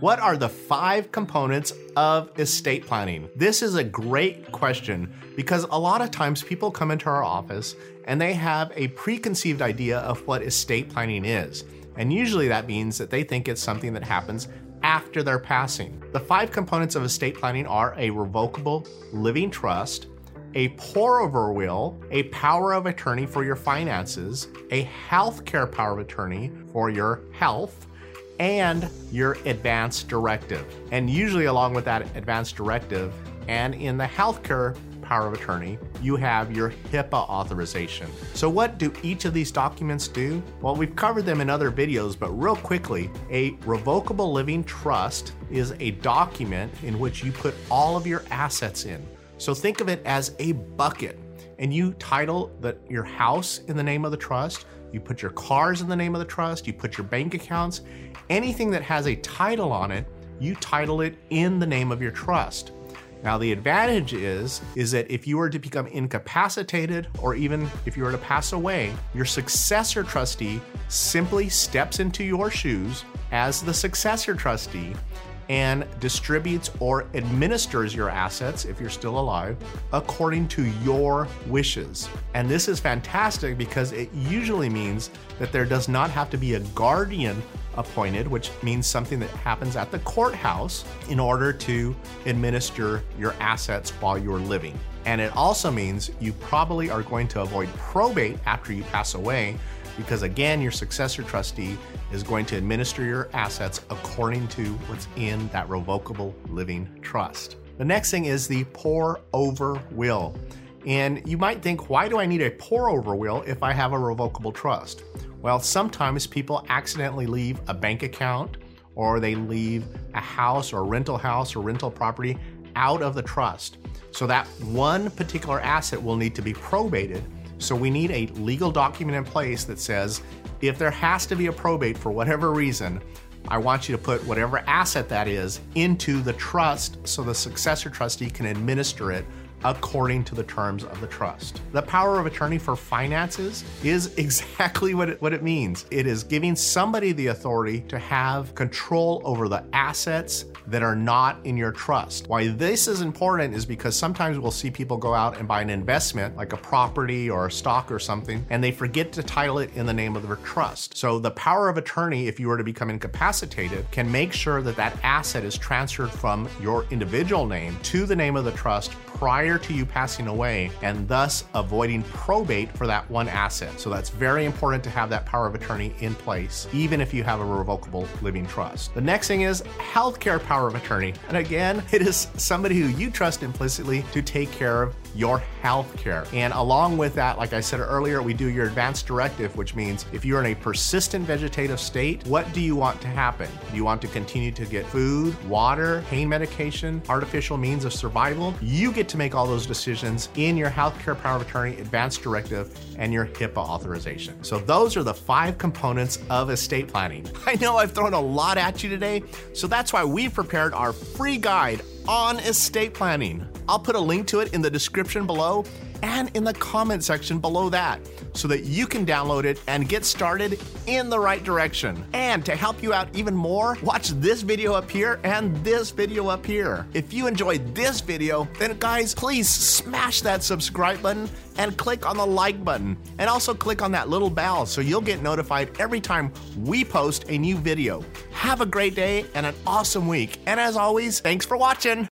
What are the five components of estate planning? This is a great question because a lot of times people come into our office and they have a preconceived idea of what estate planning is. And usually that means that they think it's something that happens after their passing. The five components of estate planning are a revocable living trust, a pour over will, a power of attorney for your finances, a health care power of attorney for your health, and your advance directive. And usually, along with that advance directive, and in the healthcare power of attorney, you have your HIPAA authorization. So, what do each of these documents do? Well, we've covered them in other videos, but real quickly, a revocable living trust is a document in which you put all of your assets in. So, think of it as a bucket, and you title the, your house in the name of the trust. You put your cars in the name of the trust, you put your bank accounts, anything that has a title on it, you title it in the name of your trust. Now the advantage is is that if you were to become incapacitated or even if you were to pass away, your successor trustee simply steps into your shoes as the successor trustee and distributes or administers your assets, if you're still alive, according to your wishes. And this is fantastic because it usually means that there does not have to be a guardian appointed, which means something that happens at the courthouse in order to administer your assets while you're living. And it also means you probably are going to avoid probate after you pass away because again, your successor trustee is going to administer your assets according to what's in that revocable living trust. The next thing is the pour over will. And you might think, why do I need a pour over will if I have a revocable trust? Well, sometimes people accidentally leave a bank account or they leave a house or a rental house or rental property out of the trust. So that one particular asset will need to be probated so we need a legal document in place that says if there has to be a probate for whatever reason, I want you to put whatever asset that is into the trust so the successor trustee can administer it according to the terms of the trust. The power of attorney for finances is exactly what it, what it means. It is giving somebody the authority to have control over the assets that are not in your trust. Why this is important is because sometimes we'll see people go out and buy an investment like a property or a stock or something and they forget to title it in the name of their trust. So the power of attorney if you were to become incapacitated can make sure that that asset is transferred from your individual name to the name of the trust prior to you passing away and thus avoiding probate for that one asset. So that's very important to have that power of attorney in place, even if you have a revocable living trust. The next thing is healthcare power of attorney. And again, it is somebody who you trust implicitly to take care of your health care. And along with that, like I said earlier, we do your advanced directive, which means if you're in a persistent vegetative state, what do you want to happen? Do you want to continue to get food, water, pain medication, artificial means of survival? You get to make all those decisions in your healthcare power of attorney, advanced directive, and your HIPAA authorization. So those are the five components of estate planning. I know I've thrown a lot at you today, so that's why we've prepared our free guide on estate planning. I'll put a link to it in the description below and in the comment section below that so that you can download it and get started in the right direction. And to help you out even more, watch this video up here and this video up here. If you enjoyed this video, then guys, please smash that subscribe button and click on the like button. And also click on that little bell so you'll get notified every time we post a new video. Have a great day and an awesome week. And as always, thanks for watching.